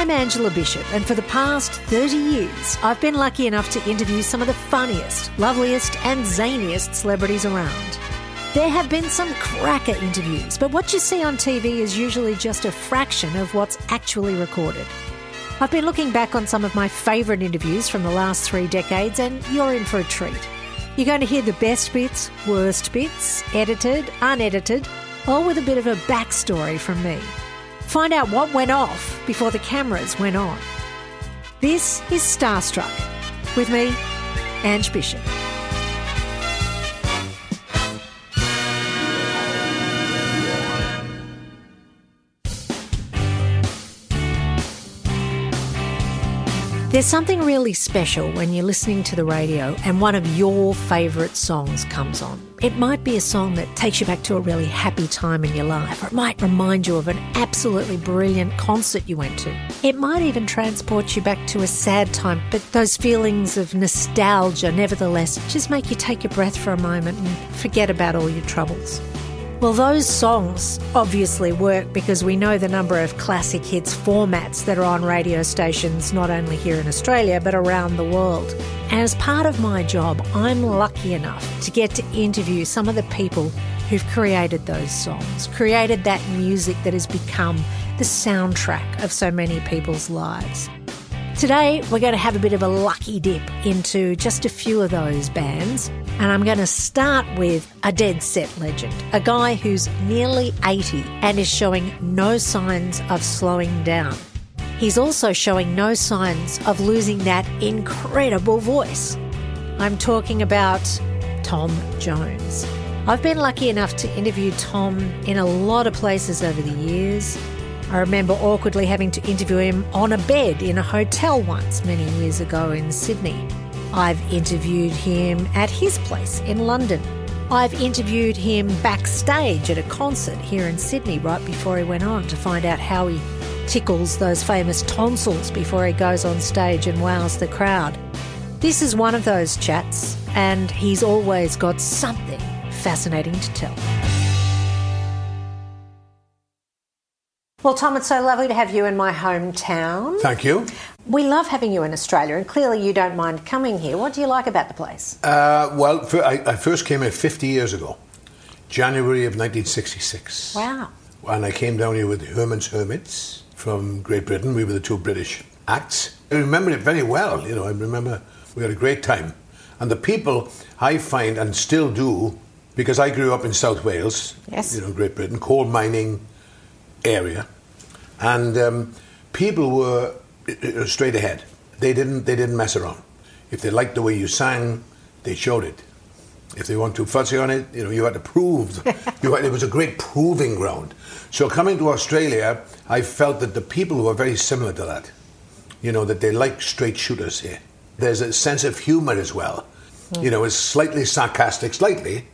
I'm Angela Bishop, and for the past 30 years, I've been lucky enough to interview some of the funniest, loveliest, and zaniest celebrities around. There have been some cracker interviews, but what you see on TV is usually just a fraction of what's actually recorded. I've been looking back on some of my favourite interviews from the last three decades, and you're in for a treat. You're going to hear the best bits, worst bits, edited, unedited, all with a bit of a backstory from me. Find out what went off before the cameras went on. This is Starstruck with me, Ange Bishop. There's something really special when you're listening to the radio and one of your favourite songs comes on. It might be a song that takes you back to a really happy time in your life, or it might remind you of an absolutely brilliant concert you went to. It might even transport you back to a sad time, but those feelings of nostalgia, nevertheless, just make you take a breath for a moment and forget about all your troubles. Well, those songs obviously work because we know the number of classic hits formats that are on radio stations, not only here in Australia, but around the world. And as part of my job, I'm lucky enough to get to interview some of the people who've created those songs, created that music that has become the soundtrack of so many people's lives. Today, we're going to have a bit of a lucky dip into just a few of those bands. And I'm going to start with a dead set legend, a guy who's nearly 80 and is showing no signs of slowing down. He's also showing no signs of losing that incredible voice. I'm talking about Tom Jones. I've been lucky enough to interview Tom in a lot of places over the years. I remember awkwardly having to interview him on a bed in a hotel once many years ago in Sydney. I've interviewed him at his place in London. I've interviewed him backstage at a concert here in Sydney right before he went on to find out how he tickles those famous tonsils before he goes on stage and wows the crowd. This is one of those chats, and he's always got something fascinating to tell. Well, Tom, it's so lovely to have you in my hometown. Thank you. We love having you in Australia, and clearly you don't mind coming here. What do you like about the place? Uh, well, I first came here 50 years ago, January of 1966. Wow. And I came down here with Herman's Hermits from Great Britain. We were the two British acts. I remember it very well. You know, I remember we had a great time. And the people I find and still do, because I grew up in South Wales, Yes. you know, Great Britain, coal mining area, and um, people were uh, straight ahead. They didn't they didn't mess around. If they liked the way you sang, they showed it. If they weren't too fussy on it, you know, you had to prove. you had, it was a great proving ground. So coming to Australia, I felt that the people were very similar to that. You know, that they like straight shooters here. There's a sense of humour as well. You know, it's slightly sarcastic, slightly.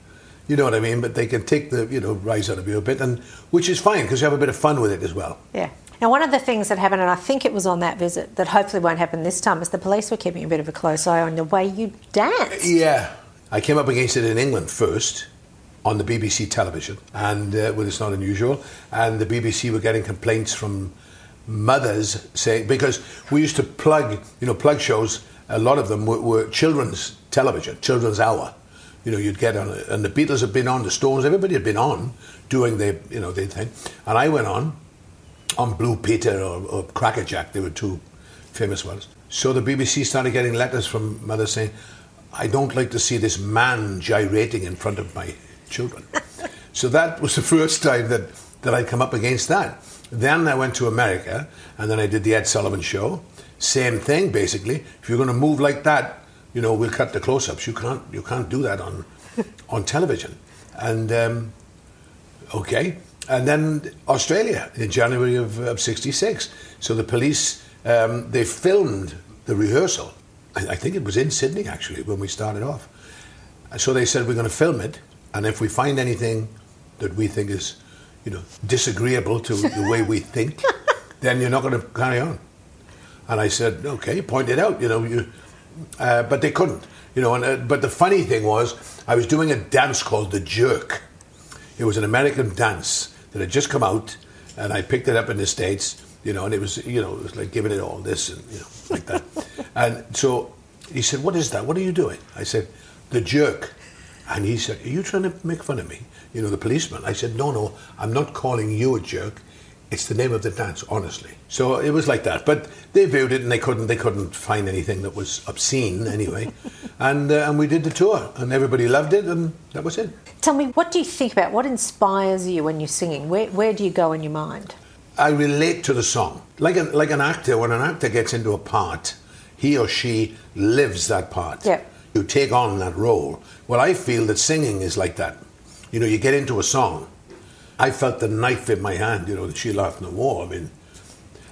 You know what I mean? But they can take the you know rise out of you a bit, and which is fine because you have a bit of fun with it as well. Yeah. Now, one of the things that happened, and I think it was on that visit that hopefully won't happen this time, is the police were keeping a bit of a close eye on the way you dance. Yeah, I came up against it in England first on the BBC television, and uh, well, it's not unusual. And the BBC were getting complaints from mothers saying because we used to plug, you know, plug shows. A lot of them were, were children's television, children's hour. You know, you'd get on, and the Beatles had been on, the Stones, everybody had been on doing their, you know, their thing, and I went on on Blue Peter or, or Crackerjack. They were two famous ones. So the BBC started getting letters from mothers saying, I don't like to see this man gyrating in front of my children. so that was the first time that, that I'd come up against that. Then I went to America and then I did the Ed Sullivan show. Same thing, basically. If you're going to move like that, you know, we'll cut the close-ups. You can't, you can't do that on, on television. And um, Okay. And then Australia in January of, of 66. So the police, um, they filmed the rehearsal. I, I think it was in Sydney actually when we started off. So they said, we're going to film it. And if we find anything that we think is, you know, disagreeable to the way we think, then you're not going to carry on. And I said, okay, point it out, you know, you, uh, but they couldn't, you know. And, uh, but the funny thing was, I was doing a dance called the Jerk. It was an American dance that had just come out, and I picked it up in the states, you know, and it was, you know, it was like giving it all this and you know, like that. and so he said, "What is that? What are you doing?" I said, "The Jerk." And he said, Are you trying to make fun of me? You know, the policeman. I said, No, no, I'm not calling you a jerk. It's the name of the dance, honestly. So it was like that. But they viewed it and they couldn't they couldn't find anything that was obscene anyway. and uh, and we did the tour and everybody loved it and that was it. Tell me, what do you think about? What inspires you when you're singing? Where, where do you go in your mind? I relate to the song. Like an, like an actor, when an actor gets into a part, he or she lives that part. Yeah. You take on that role. Well, I feel that singing is like that. You know, you get into a song. I felt the knife in my hand, you know, the She Laughed the War. I mean,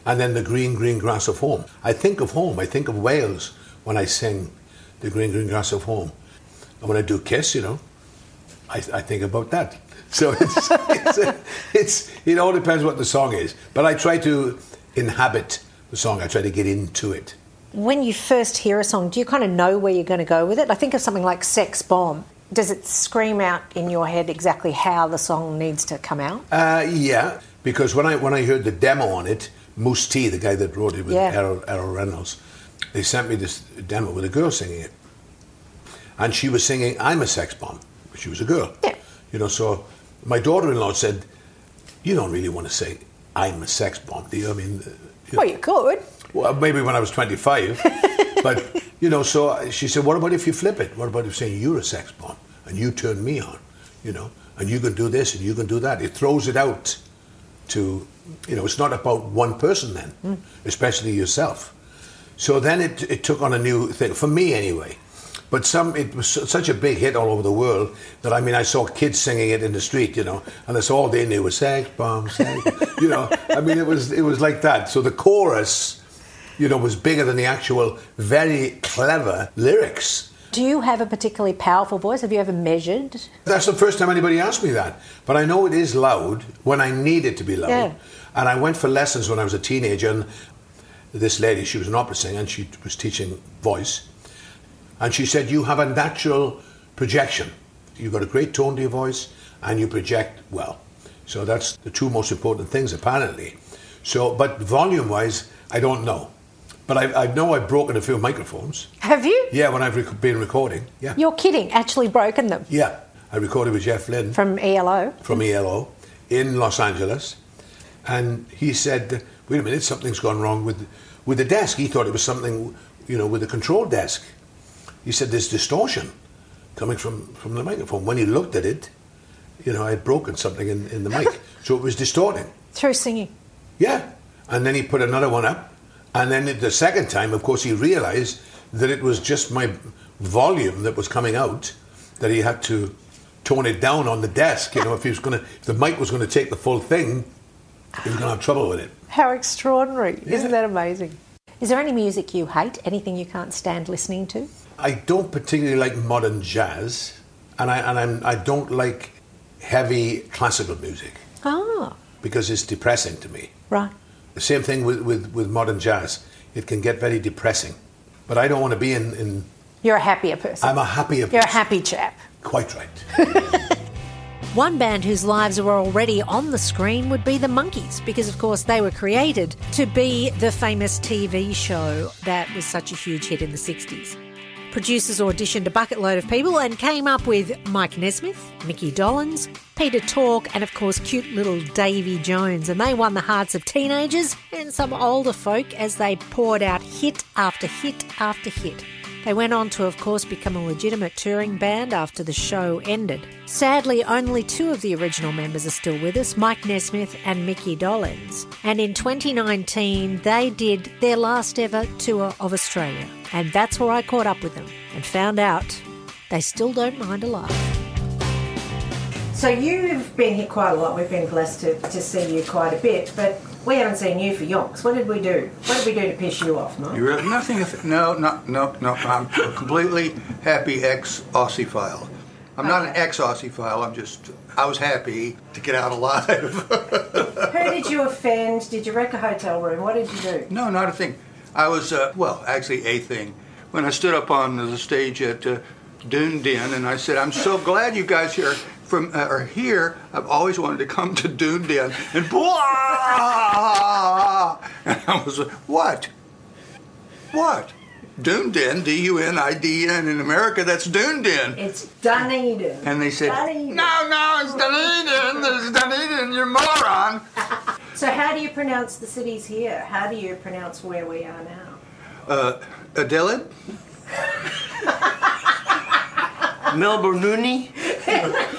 and then the green, green grass of home. I think of home. I think of Wales when I sing the green, green grass of home. And when I do Kiss, you know, I, I think about that. So it's, it's, it's, it all depends what the song is. But I try to inhabit the song. I try to get into it. When you first hear a song, do you kind of know where you're going to go with it? I think of something like Sex Bomb. Does it scream out in your head exactly how the song needs to come out? Uh, yeah, because when I when I heard the demo on it, Mousse T, the guy that wrote it with Yeah. Errol, Errol Rennalls, they sent me this demo with a girl singing it, and she was singing "I'm a Sex Bomb," she was a girl. Yeah. You know, so my daughter-in-law said, "You don't really want to say I'm a sex bomb, do you? I mean, uh, you Well, you could. well, maybe when I was 25. but, you know, so she said, what about if you flip it? What about if saying you're a sex bomb and you turn me on, you know, and you can do this and you can do that? It throws it out to, you know, it's not about one person then, hmm. especially yourself. So then it, it took on a new thing, for me anyway. But some, it was such a big hit all over the world that I mean, I saw kids singing it in the street, you know, and that's all they knew was sex bomb, sex, you know. I mean, it was it was like that. So the chorus, you know, was bigger than the actual very clever lyrics. Do you have a particularly powerful voice? Have you ever measured? That's the first time anybody asked me that. But I know it is loud when I need it to be loud. Yeah. And I went for lessons when I was a teenager, and this lady, she was an opera singer, and she was teaching voice. And she said, You have a natural projection. You've got a great tone to your voice, and you project well. So that's the two most important things, apparently. So, but volume wise, I don't know. But I, I know I've broken a few microphones. Have you? Yeah, when I've rec- been recording. Yeah. You're kidding. Actually broken them Yeah. I recorded with Jeff Lynne from ELO. from ELO in Los Angeles, and he said, "Wait a minute, something's gone wrong with with the desk." He thought it was something, you know, with the control desk. He said, "There's distortion coming from from the microphone." When he looked at it, you know, I had broken something in, in the mic, so it was distorting. Through singing. Yeah, and then he put another one up, and then the second time, of course, he realised that it was just my volume that was coming out that he had to tone it down on the desk. You know, if he was going to, if the mic was going to take the full thing, he was going to have trouble with it. How extraordinary. Isn't that amazing? Is there any music you hate? Anything you can't stand listening to? I don't particularly like modern jazz, and I and I'm, I don't like heavy classical music Ah, because it's depressing to me. right. The same thing with, with, with modern jazz; it can get very depressing. But I don't want to be in. in You're a happier person. I'm a happier. person. You're a happy chap. Quite right. One band whose lives were already on the screen would be the Monkees, because of course they were created to be the famous TV show that was such a huge hit in the 60s. Producers auditioned a bucket load of people and came up with Mike Nesmith, Mickey Dolenz, Peter Tork, and of course cute little Davy Jones. And they won the hearts of teenagers and some older folk as they poured out hit after hit after hit. They went on to, of course, become a legitimate touring band after the show ended. Sadly, only two of the original members are still with us Mike Nesmith and Mickey Dolenz. And in 2019, they did their last ever tour of Australia. And that's where I caught up with them and found out they still don't mind a laugh. So you've been here quite a lot. We've been blessed to, to see you quite a bit, but we haven't seen you for yonks. What did we do? What did we do to piss you off, Mike? You really, nothing. No, no, no, no. I'm a completely happy ex Aussiephile. I'm not an ex Aussiephile. I'm just. I was happy to get out alive. Who did you offend? Did you wreck a hotel room? What did you do? no, not a thing. I was. Uh, well, actually, a thing. When I stood up on the stage at uh, Dunedin, and I said, "I'm so glad you guys here from uh, are here. I've always wanted to come to Dunedin." And blah! And I was like, "What? What?" Dunedin, D-U-N-I-D-N. In America, that's Dunedin. It's Dunedin. And they said, Dunedin. no, no, it's Dunedin. It's Dunedin, you moron. So how do you pronounce the cities here? How do you pronounce where we are now? Uh, Adelaide? Melbourne Nooney.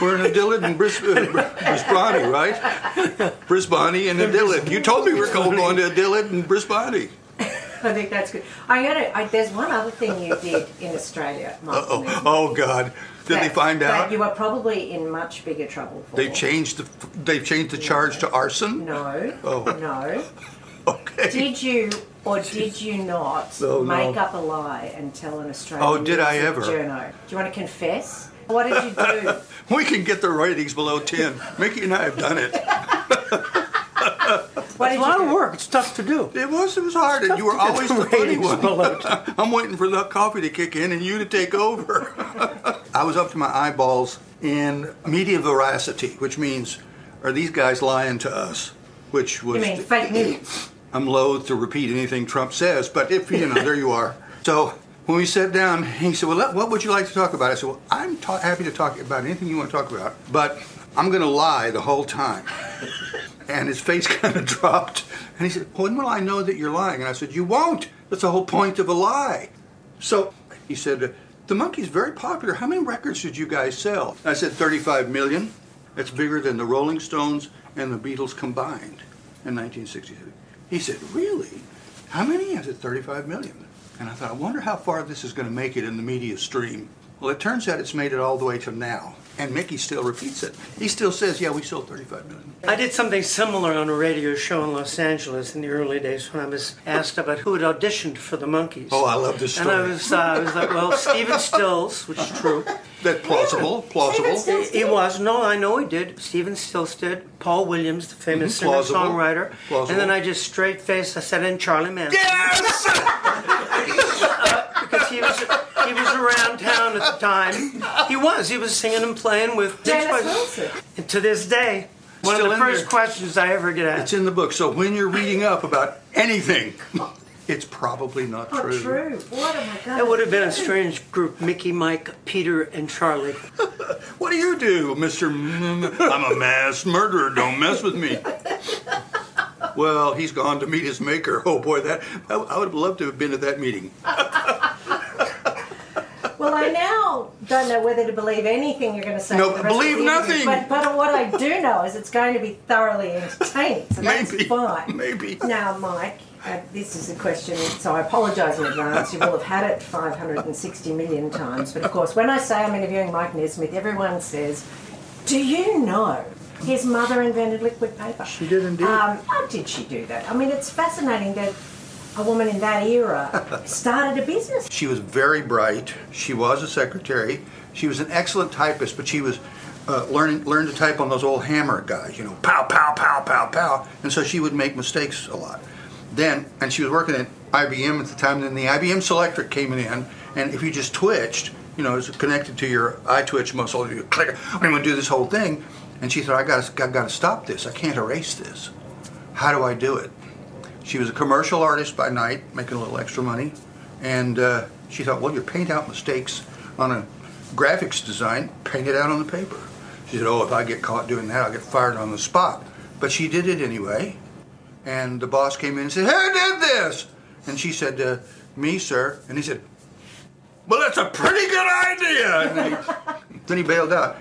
We're in Adelaide and Bris- uh, Brisbane, right? Brisbane and Adelaide. You told me we were going to Adelaide and Brisbane. I think that's good. I gotta. I, there's one other thing you did in Australia, Martin. Oh, oh God! Did they find out? you were probably in much bigger trouble for? They changed the they changed the charge to arson. No. Oh. No. Okay. Did you or did you not Oh, no. make up a lie and tell an Australian Oh, did I ever? journo? Do you want to confess? What did you do? We can get the ratings below ten. Mickey and I have done it. What It's a lot you of work. It's tough to do. It was it was hard, and you were always the funny one. below I'm waiting for the coffee to kick in and you to take over. I was up to my eyeballs in media veracity, which means are these guys lying to us? Which was You mean fake news? I'm loath to repeat anything Trump says, but if you know, there you are. So when we sat down, he said, "Well, what would you like to talk about?" I said, "Well, I'm ta- happy to talk about anything you want to talk about, but I'm going to lie the whole time." And his face kind of dropped, and he said, "When will I know that you're lying?" And I said, "You won't. That's the whole point of a lie." So he said, "The Monkees very popular. How many records did you guys sell?" I said, "35 million. That's bigger than the Rolling Stones and the Beatles combined in 1967." He said, "Really? How many?" I said, "35 million." And I thought, I wonder how far this is going to make it in the media stream. Well, it turns out it's made it all the way to now. And Mickey still repeats it. He still says, yeah, we sold 35 million. I did something similar on a radio show in Los Angeles in the early days when I was asked about who had auditioned for the Monkees. Oh, I love this show. And I was, uh, I was like, well, Stephen Stills, which is true. That plausible, plausible. Stephen He was. No, I know he did. Stephen Stills did. Paul Williams, the famous Mhm, plausible. singer-songwriter. Plausible. And then I just straight faced, I said, and Charlie Manson. Yes! Because he was, he was around town at the time. He was. He was singing and playing with... Dennis Wilson. And to this day, one Still of in the first there. questions I ever get asked. It's in the book. So when you're reading up about anything, it's probably not Not true. true. What am I going That would have been a strange group, Mickey, Mike, Peter, and Charlie. What do you do, Mr. I'm a mass murderer. Don't mess with me. Well, he's gone to meet his maker. Oh boy, that I, I would have loved to have been at that meeting. Well, I now don't know whether to believe anything you're going to say. No, for the rest believe of the interview, nothing. But, but what I do know is it's going to be thoroughly entertaining, so that's Maybe, fine. maybe. Now, Mike, uh, this is a question, so I apologise in advance. You will have had it 560 million times, but of course, when I say I'm interviewing Mike Nesmith, everyone says, "Do you know?" His mother invented liquid paper. She did indeed. Um, how did she do that? I mean, it's fascinating that a woman in that era started a business. She was very bright. She was a secretary. She was an excellent typist, but she was uh, learning learned to type on those old hammer guys, you know, pow, pow, pow, pow, pow. And so she would make mistakes a lot. Then, and she was working at IBM at the time. Then the IBM Selectric came in, and if you just twitched, you know, it's connected to your eye twitch muscle. You click. I'm going to do this whole thing. And she thought, I got I got to stop this. I can't erase this. How do I do it? She was a commercial artist by night, making a little extra money, and uh, she thought, well, you paint out mistakes on a graphics design, paint it out on the paper. She said, oh, if I get caught doing that, I'll get fired on the spot. But she did it anyway, and the boss came in and said, who did this? And she said, uh, me, sir. And he said, well, that's a pretty good idea. He, then he bailed out.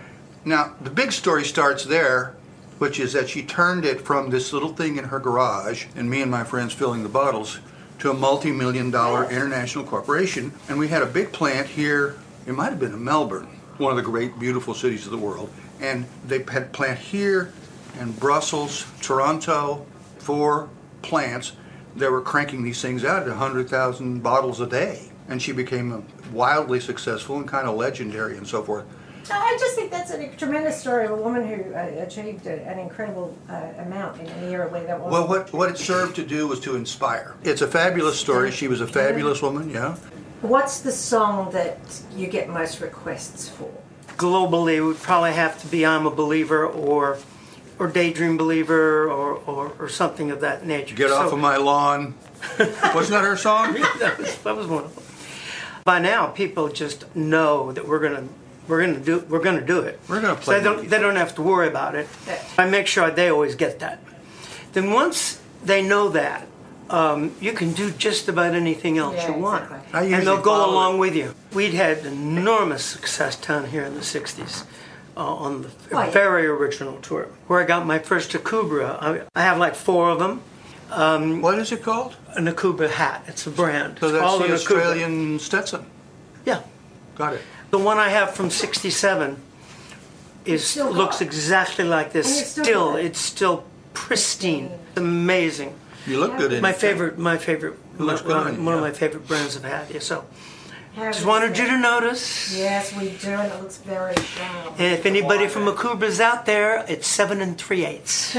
Now, the big story starts there, which is that she turned it from this little thing in her garage and me and my friends filling the bottles to a multi million dollar international corporation. And we had a big plant here, it might have been in Melbourne. one of the great, beautiful cities of the world. And they had plant here and Brussels, Toronto, four plants that were cranking these things out at 100,000 bottles a day. And she became wildly successful and kind of legendary and so forth. I just think that's a tremendous story of a woman who uh, achieved a, an incredible uh, amount in an era where that was. Well, what, what it served to do was to inspire. It's a fabulous story. She was a fabulous woman, yeah. What's the song that you get most requests for? Globally, it would probably have to be I'm a Believer or or Daydream Believer or, or, or something of that nature. Get off of my lawn. Wasn't that her song? that, was, that was one of them. By now, people just know that we're gonna we're gonna do we're gonna do it. We're gonna So play they don't they don't have to worry about it. I make sure they always get that. Then once they know that, um, you can do just about anything else Yeah, you want, exactly. I and they'll go along it. with you. We'd had enormous success down here in the '60s. Uh, on the Oh, yeah. very original tour, where I got my first Akubra. I, I have like four of them. What is it called? An Akubra hat. It's a brand. So It's that's called the an Akubra. Australian Stetson. Yeah. Got it. The one I have from '67 is still got looks it. exactly like this. It's still Still, got it's still pristine. Amazing. You look good in My it. favorite, my favorite, looks one, good, one of yeah. my favorite brands of hat. Yeah, so How just is wanted you to notice. Yes, we do, and it looks very sharp. And if anybody from Akubra's out there, it's seven and three eighths.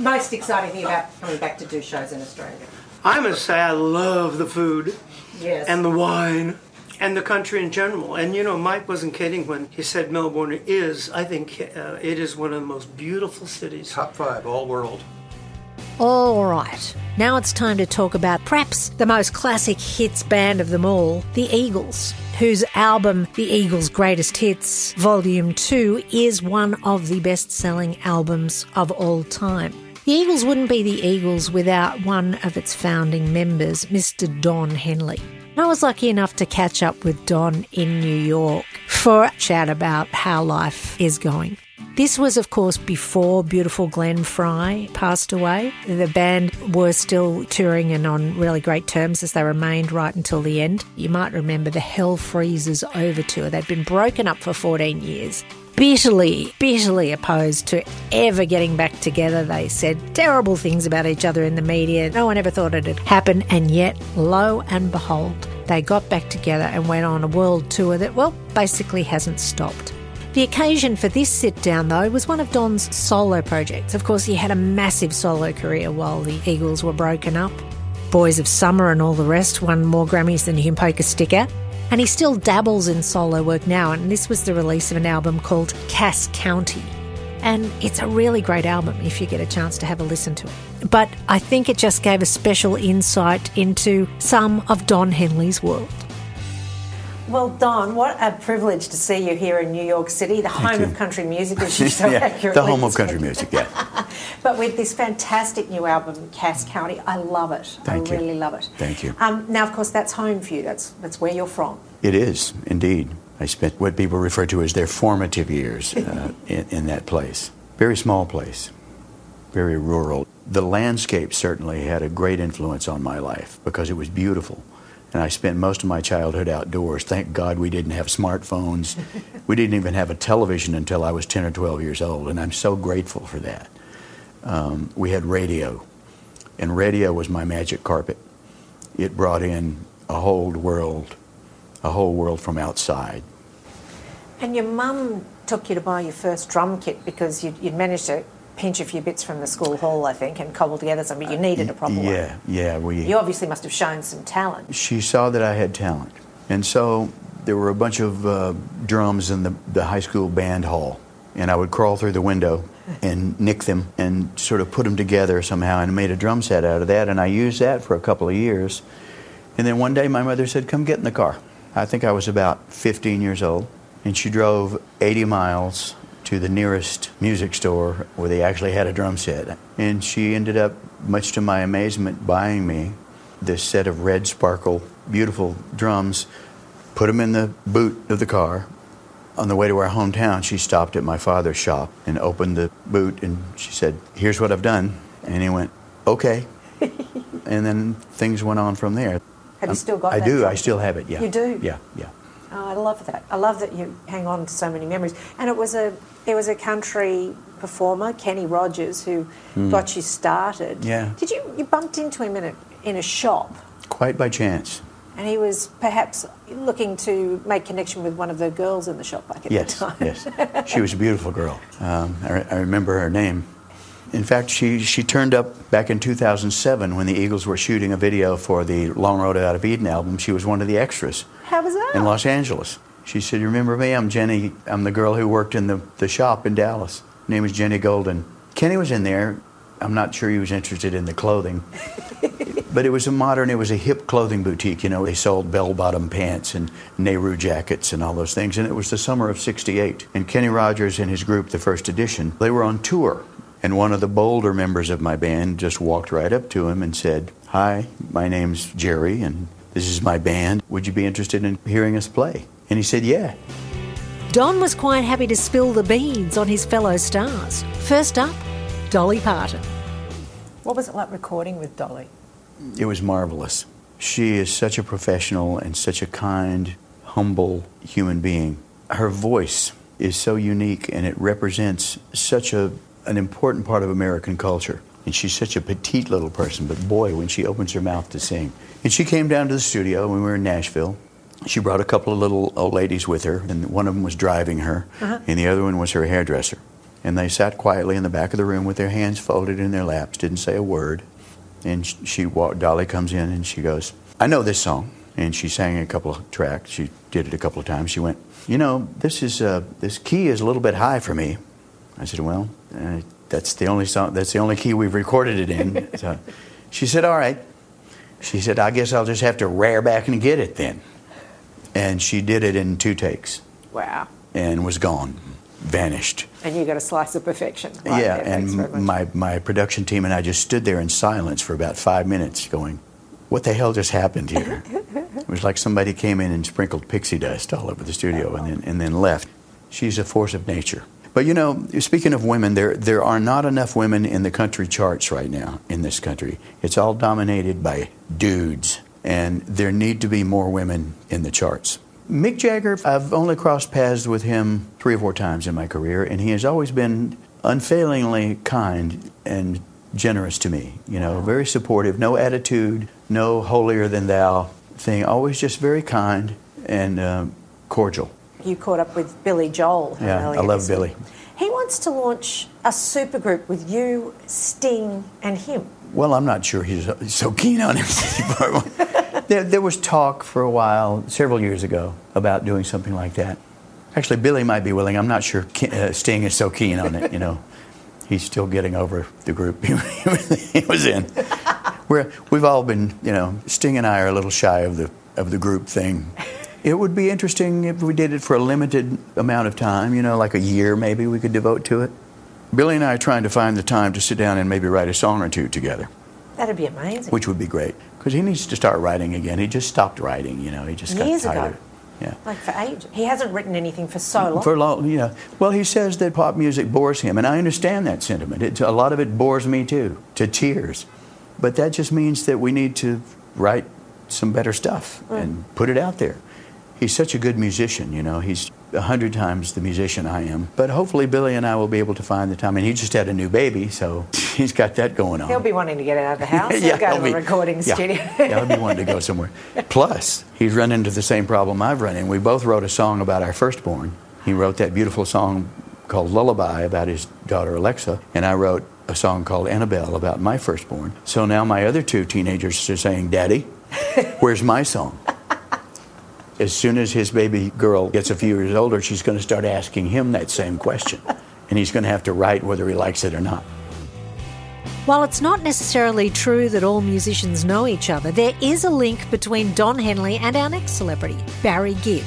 Most exciting thing about coming back to do shows in Australia. I must say, I love the food Yes. and the wine and the country in general. And you know, Mike wasn't kidding when he said Melbourne is. I think uh, it is one of the most beautiful cities. Top five, all world. All right, now it's time to talk about perhaps the most classic hits band of them all, the Eagles, whose album, The Eagles' Greatest Hits, Volume 2, is one of the best selling albums of all time. The Eagles wouldn't be the Eagles without one of its founding members, Mr. Don Henley. I was lucky enough to catch up with Don in New York for a chat about how life is going. This was, of course, before beautiful Glenn Frey passed away. The band were still touring and on really great terms as they remained right until the end. You might remember the Hell Freezes Over tour. They'd been broken up for 14 years. Bitterly, bitterly opposed to ever getting back together. They said terrible things about each other in the media. No one ever thought it'd happen, and yet, lo and behold, they got back together and went on a world tour that, well, basically hasn't stopped. The occasion for this sit down, though, was one of Don's solo projects. Of course, he had a massive solo career while the Eagles were broken up. Boys of Summer and all the rest won more Grammys than you can poke a stick at. And he still dabbles in solo work now, and this was the release of an album called Cass County. And it's a really great album if you get a chance to have a listen to it. But I think it just gave a special insight into some of Don Henley's world. Well, Don, what a privilege to see you here in New York City, the home you. of country music, as you so yeah, the home of country music, yeah. But with this fantastic new album, Cass County, I love it. Thank I you. really love it. Thank you. Um, now, of course, that's home for you. That's that's where you're from. It is, indeed. I spent what people refer to as their formative years uh, in, in that place. Very small place, very rural. The landscape certainly had a great influence on my life because it was beautiful. And I spent most of my childhood outdoors. Thank God we didn't have smartphones. we didn't even have a television until I was 10 or 12 years old, and I'm so grateful for that. Um, we had radio, and radio was my magic carpet. It brought in a whole world, a whole world from outside. And your mum took you to buy your first drum kit because you'd, you'd managed to pinch a few bits from the school hall, I think, and cobble together something. you needed a proper yeah, one. yeah. We. You obviously must have shown some talent. she saw that I had talent, and so there were a bunch of uh, drums in the, the high school band hall, and I would crawl through the window and nick them and sort of put them together somehow, and made a drum set out of that, and I used that for a couple of years, and then one day my mother said, "Come get in the car." I think I was about 15 years old, and she drove 80 miles to the nearest music store where they actually had a drum set. And she ended up, much to my amazement, buying me this set of red sparkle, beautiful drums, put them in the boot of the car. On the way to our hometown, she stopped at my father's shop and opened the boot and she said, Here's what I've done. And he went, Okay. and then things went on from there. Have you Um, still got it? I do. drum I still have it, yeah. You do? Yeah, yeah. I love that. I love that you hang on to so many memories. And it was a there was a country performer, Kenny Rogers, who got you started. Yeah. Did you you bumped into him in a in a shop, Quite by chance. and he was perhaps looking to make connection with one of the girls in the shop back at Yes, the time. yes. She was a beautiful girl. Um, I, re- I remember her name. In fact, she, she turned up back in 2007 when the Eagles were shooting a video for the Long Road Out of Eden album. She was one of the extras How was that? in Los Angeles. She said, You remember me? I'm Jenny. I'm the girl who worked in the, the shop in Dallas. name was Jenny Golden. Kenny was in there. I'm not sure he was interested in the clothing. But it was a modern, it was a hip clothing boutique. You know, they sold bell bottom pants and Nehru jackets and all those things. And it was the summer of 68. And Kenny Rogers and his group, the first edition, they were on tour. And one of the bolder members of my band just walked right up to him and said, Hi, my name's Jerry, and this is my band. Would you be interested in hearing us play? And he said, Yeah. Don was quite happy to spill the beans on his fellow stars. First up, Dolly Parton. What was it like recording with Dolly? It was marvelous. She is such a professional and such a kind, humble human being. Her voice is so unique and it represents such a, an important part of American culture. And she's such a petite little person, but boy, when she opens her mouth to sing. And she came down to the studio when we were in Nashville. She brought a couple of little old ladies with her, and one of them was driving her, and the other one was her hairdresser. And they sat quietly in the back of the room with their hands folded in their laps, didn't say a word. And sh- she walked, Dolly comes in and she goes, I know this song. And she sang a couple of tracks. She did it a couple of times. She went, You know, this is uh, this key is a little bit high for me. I said, Well, uh, that's the only song. That's the only key we've recorded it in. so she said, All right. She said, I guess I'll just have to rear back and get it then. And she did it in two takes Wow. and was gone, vanished. And you got a slice of perfection. right yeah, there. And my, my production team and I just stood there in silence for about five minutes going, What the hell just happened here? it was like somebody came in and sprinkled pixie dust all over the studio and then, and then left. She's a force of nature. But you know, speaking of women, there, there are not enough women in the country charts right now in this country. It's all dominated by dudes, and there need to be more women in the charts. Mick Jagger, I've only crossed paths with him three or four times in my career, and he has always been unfailingly kind and generous to me. You know, very supportive, no attitude, no holier than thou thing, always just very kind and um, cordial. You caught up with Billy Joel. Yeah, I love this week. Billy. He wants to launch a supergroup with you, Sting, and him. Well, I'm not sure he's so keen on it. there, there was talk for a while, several years ago, about doing something like that. Actually, Billy might be willing. I'm not sure uh, Sting is so keen on it. You know, he's still getting over the group he was- he was in. We're, we've all been, you know, Sting and I are a little shy of the of the group thing. It would be interesting if we did it for a limited amount of time. You know, like a year maybe we could devote to it. Billy and I are trying to find the time to sit down and maybe write a song or two together That'd be amazing. which would be great because he needs to start writing again. He just stopped writing, you know. He just got Years tired ago. Yeah. like for ages. He hasn't written anything for so long. For long, know. Well, he says that pop music bores him, and I understand that sentiment. It, a lot of it bores me too, to tears. But that just means that we need to write some better stuff and mm. put it out there. He's such a good musician, you know. He's a hundred times the musician I am. But hopefully, Billy and I will be able to find the time. And he just had a new baby, so he's got that going on. He'll be wanting to get out of the house. He'll go he'll to the be- recording yeah, studio. yeah, he'll be wanting to go somewhere. Plus, he's run into the same problem I've run in. We both wrote a song about our firstborn. He wrote that beautiful song called Lullaby about his daughter Alexa, and I wrote a song called Annabelle about my firstborn. So now my other two teenagers are saying, Daddy, where's my song? As soon as his baby girl gets a few years older, she's going to start asking him that same question. And he's going to have to write whether he likes it or not. While it's not necessarily true that all musicians know each other, there is a link between Don Henley and our next celebrity, Barry Gibb.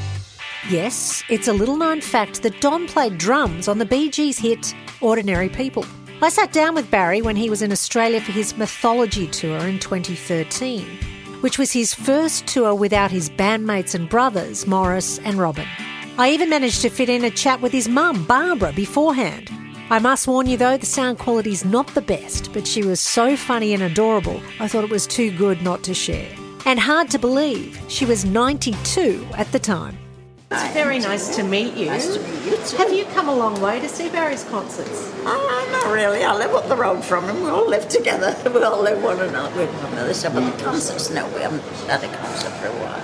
Yes, it's a little known fact that Don played drums on the Bee Gees hit Ordinary People. I sat down with Barry when he was in Australia for his Mythology tour in 2013, which was his first tour without his bandmates and brothers, Maurice and Robin. I even managed to fit in a chat with his mum, Barbara, beforehand. I must warn you though, the sound quality's not the best, but she was so funny and adorable, I thought it was too good not to share. And hard to believe, she was 92 at the time. It's very nice to meet you. Nice to meet you too. Have you come a long way to see Barry's concerts? Oh, not really. I live up the road from him. We all live together. We all live one another with one another. So, but the concerts, no, we haven't had a concert for a while.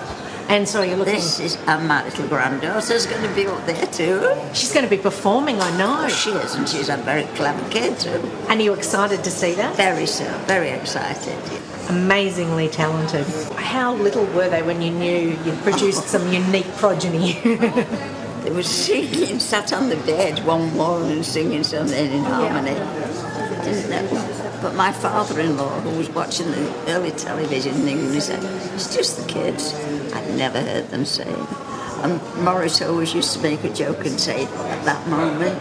And so you're looking. This is and my little granddaughter's going to be up there too. She's going to be performing, I know. Oh, she is, and she's a very clever kid too. And are you excited to see that? Very so, very excited. yeah. Amazingly talented. How little were they when you knew you'd produced some unique progeny? They were singing, sat on the bed one morning singing something in harmony. But my father-in-law, who was watching the early television in England, he said, it's just the kids. I'd never heard them sing. And Maurice always used to make a joke and say, at that moment,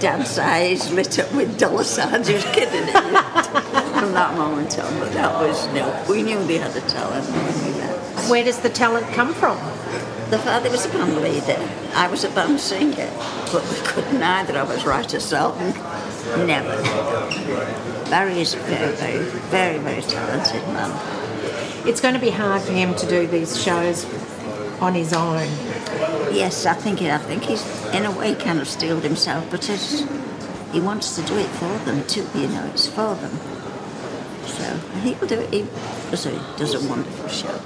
Dad's eyes lit up with dollar signs. He was kidding. From that moment on, but that was, no, we knew they had a talent. we knew that. Where does the talent come from? The father was a band leader. I was a band singer. But we couldn't either of us write a song. Never. Barry is a very, very, very, very talented man. It's going to be hard for him to do these shows on his own. Yes, I think I think he's in a way kind of steeled himself, but he wants to do it for them too. You know, it's for them. So he'll do it. He does a, does a wonderful show.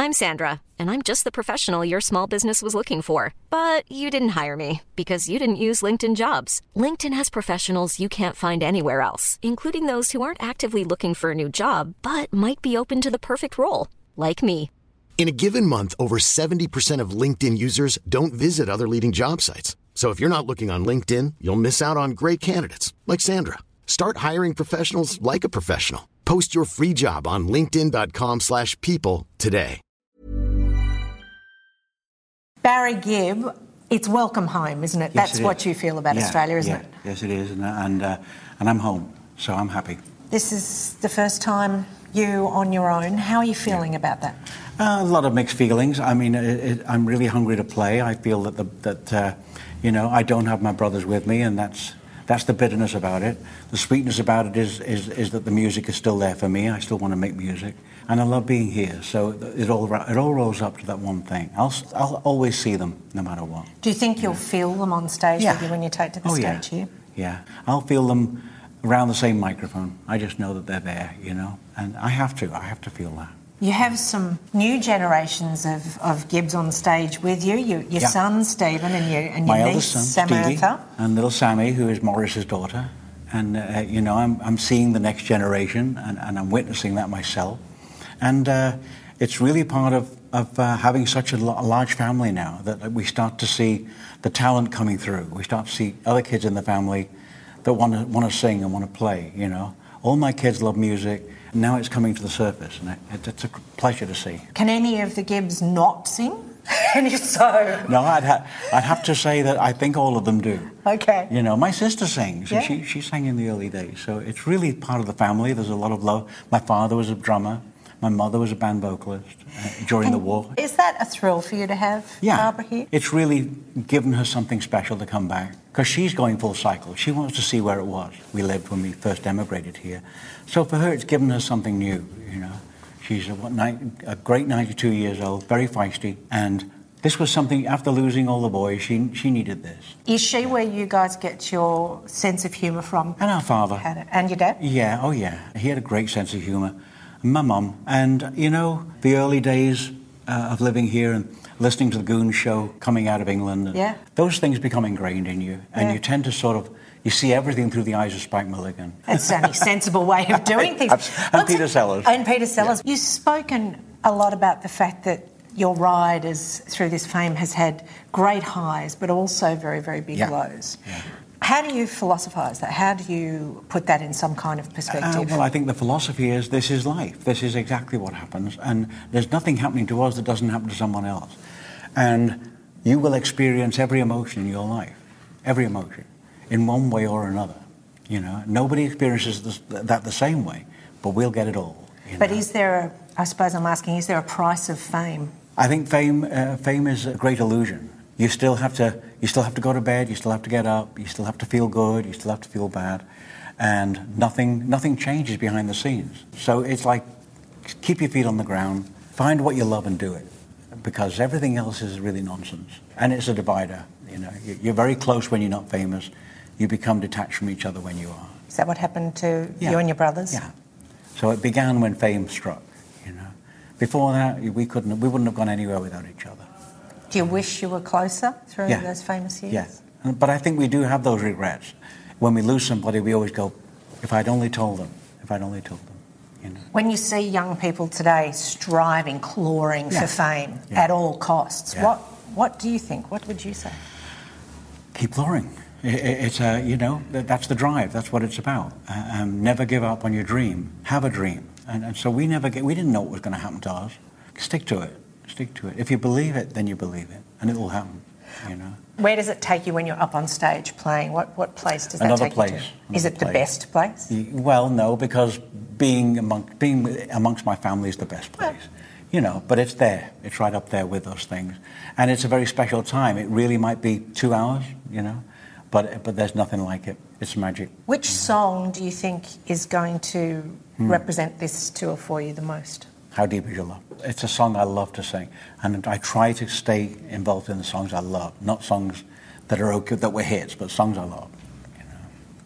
I'm Sandra, and I'm just the professional your small business was looking for. But you didn't hire me because you didn't use LinkedIn jobs. LinkedIn has professionals you can't find anywhere else, including those who aren't actively looking for a new job but might be open to the perfect role, like me. In a given month, over 70% of LinkedIn users don't visit other leading job sites. So if you're not looking on LinkedIn, you'll miss out on great candidates like Sandra. Start hiring professionals like a professional. Post your free job on linkedin.com/people slash people today. Barry Gibb, it's welcome home, isn't it? Yes, That's it what is. you feel about Yeah, Australia, isn't yeah. it? Yes, it is, and and, uh, and I'm home, so I'm happy. This is the first time you on your own. How are you feeling about that? Uh, a lot of mixed feelings. I mean, it, it, I'm really hungry to play. I feel that the, that uh, you know I don't have my brothers with me, and that's that's the bitterness about it. The sweetness about it is is, is that the music is still there for me. I still want to make music, and I love being here. So it all it all rolls up to that one thing. I'll I'll always see them no matter what. Do you think you'll feel them on stage Yeah. with you when you take to the Oh, stage yeah. here? Yeah, I'll feel them around the same microphone. I just know that they're there, you know, and I have to. I have to feel that. You have some new generations of, of Gibbs on stage with you. You your Yeah. son Stephen and your and your My niece eldest son, Stevie, Samantha. and little Sammy, who is Maurice's daughter. And, uh, you know, I'm, I'm seeing the next generation and, and I'm witnessing that myself. And uh, it's really part of, of uh, having such a, a large family now that we start to see the talent coming through. We start to see other kids in the family that want to, want to sing and want to play, you know. All my kids love music. Now it's coming to the surface, and it, it's a pleasure to see. Can any of the Gibbs not sing? and if so, No, I'd, ha- I'd have to say that I think all of them do. okay. You know, my sister sings, and Yeah. she, she sang in the early days. So it's really part of the family. There's a lot of love. My father was a drummer. My mother was a band vocalist uh, during the war. Is that a thrill for you to have Yeah, Barbara here? it's really given her something special to come back because she's going full cycle. She wants to see where it was we lived when we first emigrated here. So for her, it's given her something new. You know, she's a, what, nine, a great 92 years old, very feisty, and this was something after losing all the boys. She she needed this. Is she where you guys get your sense of humour from? And our father. Had it. And your dad? Yeah, oh yeah. He had a great sense of humour. And My mum. And, you know, the early days uh, of living here and listening to the Goon show coming out of England, and Yeah. those things become ingrained in you. And Yeah. you tend to sort of, you see everything through the eyes of Spike Milligan. It's a sensible way of doing things. And What's Peter it- Sellers. And Peter Sellers. You've spoken a lot about the fact that your ride is, through this fame has had great highs, but also very, very big Yeah. lows. Yeah. How do you philosophise that? How do you put that in some kind of perspective? Uh, well, I think the philosophy is this is life. This is exactly what happens. And there's nothing happening to us that doesn't happen to someone else. And you will experience every emotion in your life, every emotion, in one way or another. You know, nobody experiences this, that the same way, but we'll get it all. but know. is there, a, I suppose I'm asking, is there a price of fame? I think fame, uh, fame is a great illusion. You still have to, you still have to go to bed. You still have to get up. You still have to feel good. You still have to feel bad, and nothing, nothing changes behind the scenes. So it's like keep your feet on the ground find what you love and do it, because everything else is really nonsense, and it's a divider. You know, You- you're very close when you're not famous. You become detached from each other when you are. Is that what happened to Yeah. you and your brothers? Yeah. So it began when fame struck. You know, before that we couldn't, we wouldn't have gone anywhere without each other. Do you wish you were closer through Yeah. those famous years? Yes. And- But I think we do have those regrets. When we lose somebody, we always go, if I'd only told them, if I'd only told them. You know. When you see young people today striving, clawing Yeah. for fame Yeah. at all costs, Yeah. what what do you think? What would you say? Keep clawing. It's a, you know, that's the drive. That's what it's about. Uh, um, never give up on your dream. Have a dream. And, and so we never get, we didn't know what was going to happen to us. Stick to it. Stick to it. If you believe it, then you believe it. And it will happen, you know. Where does it take you when you're up on stage playing? What what place does that Another take place. you to? Is Another it the best place? Well, no, because being among, being amongst my family is the best place. You know, but it's there. It's right up there with those things. And it's a very special time. It really might be two hours, you know, but, but there's nothing like it. It's magic. Which song do you think is going to Hmm. represent this tour for you the most? How Deep Is Your Love? It's a song I love to sing. And I try to stay involved in the songs I love, not songs that are okay, that were hits, but songs I love.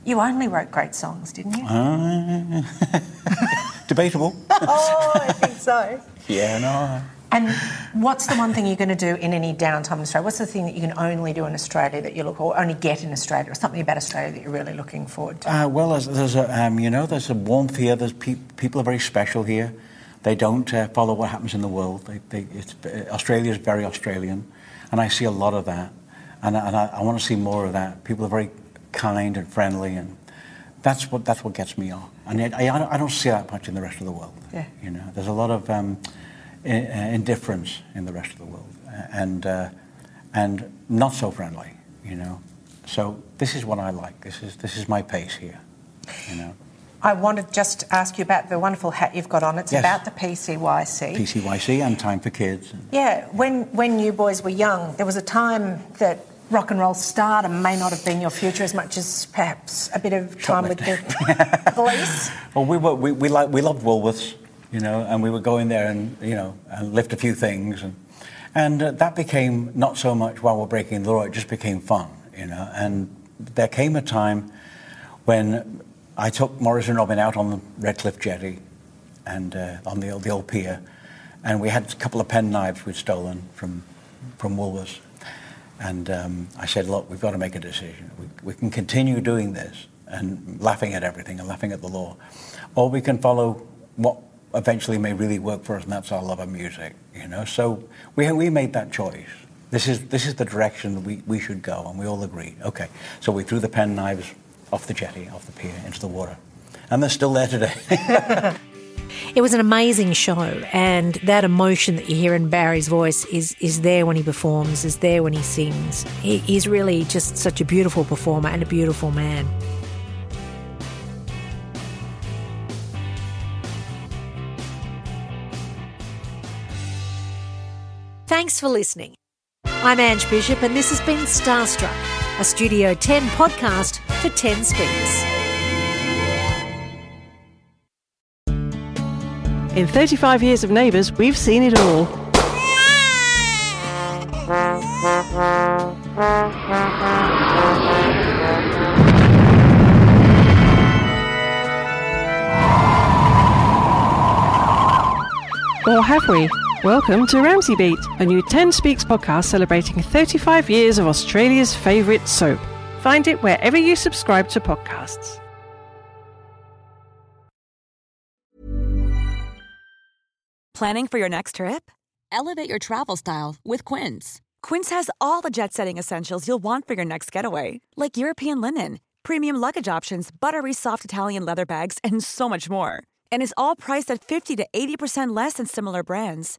You only wrote great songs, didn't you? Uh, debatable. oh, I think so. Yeah, no. And what's the one thing you're going to do in any downtime in Australia? What's the thing that you can only do in Australia that you look, or only get in Australia, or something about Australia that you're really looking forward to? Uh, well, there's, there's a, um, you know, there's a warmth here. There's pe- people are very special here. They don't uh, follow what happens in the world. They, they, uh, Australia is very Australian, and I see a lot of that, and, I- and I, I want to see more of that. People are very kind and friendly, and that's what that's what gets me on. And I, I, I don't see that much in the rest of the world. Yeah. You know, there's a lot of um, uh, indifference in the rest of the world, uh, and uh, and not so friendly. You know, so this is what I like. This is this is my pace here. You know. I wanted just to ask you about the wonderful hat you've got on. It's Yes. about the PCYC. PCYC and Time for Kids. Yeah, when, when you boys were young, there was a time that rock and roll stardom may not have been your future as much as perhaps a bit of time with the police. Well, we were we we, like, we loved Woolworths, you know, and we would go in there and you know and lift a few things, and and uh, that became not so much while we're breaking the law. It just became fun, you know. And there came a time when I took Maurice and Robin out on the Redcliffe Jetty, and uh, on the old, the old pier, and we had a couple of pen knives we'd stolen from from Woolworths. And um, I said, look, we've got to make a decision. We, we can continue doing this and laughing at everything and laughing at the law, or we can follow what eventually may really work for us, and that's our love of music. You know, so we we made that choice. This is this is the direction that we, we should go, and we all agreed. Okay, so we threw the pen knives off the jetty, off the pier, into the water, and they're still there today. It was an amazing show, and that emotion that you hear in Barry's voice is, is there when he performs, is there when he sings. He, he's really just such a beautiful performer and a beautiful man. Thanks for listening. I'm Ange Bishop, and this has been Starstruck, a Studio 10 podcast for 10 Speaks. In 35 years of Neighbours, we've seen it all. Or have we? Welcome to Ramsay Beat, a new 10 Speaks podcast celebrating 35 years of Australia's favourite soap. Find it wherever you subscribe to podcasts. Planning for your next trip? Elevate your travel style with Quince. Quince has all the jet setting essentials you'll want for your next getaway, like European linen, premium luggage options, buttery soft Italian leather bags, and so much more. And is all priced at 50 to 80% less than similar brands.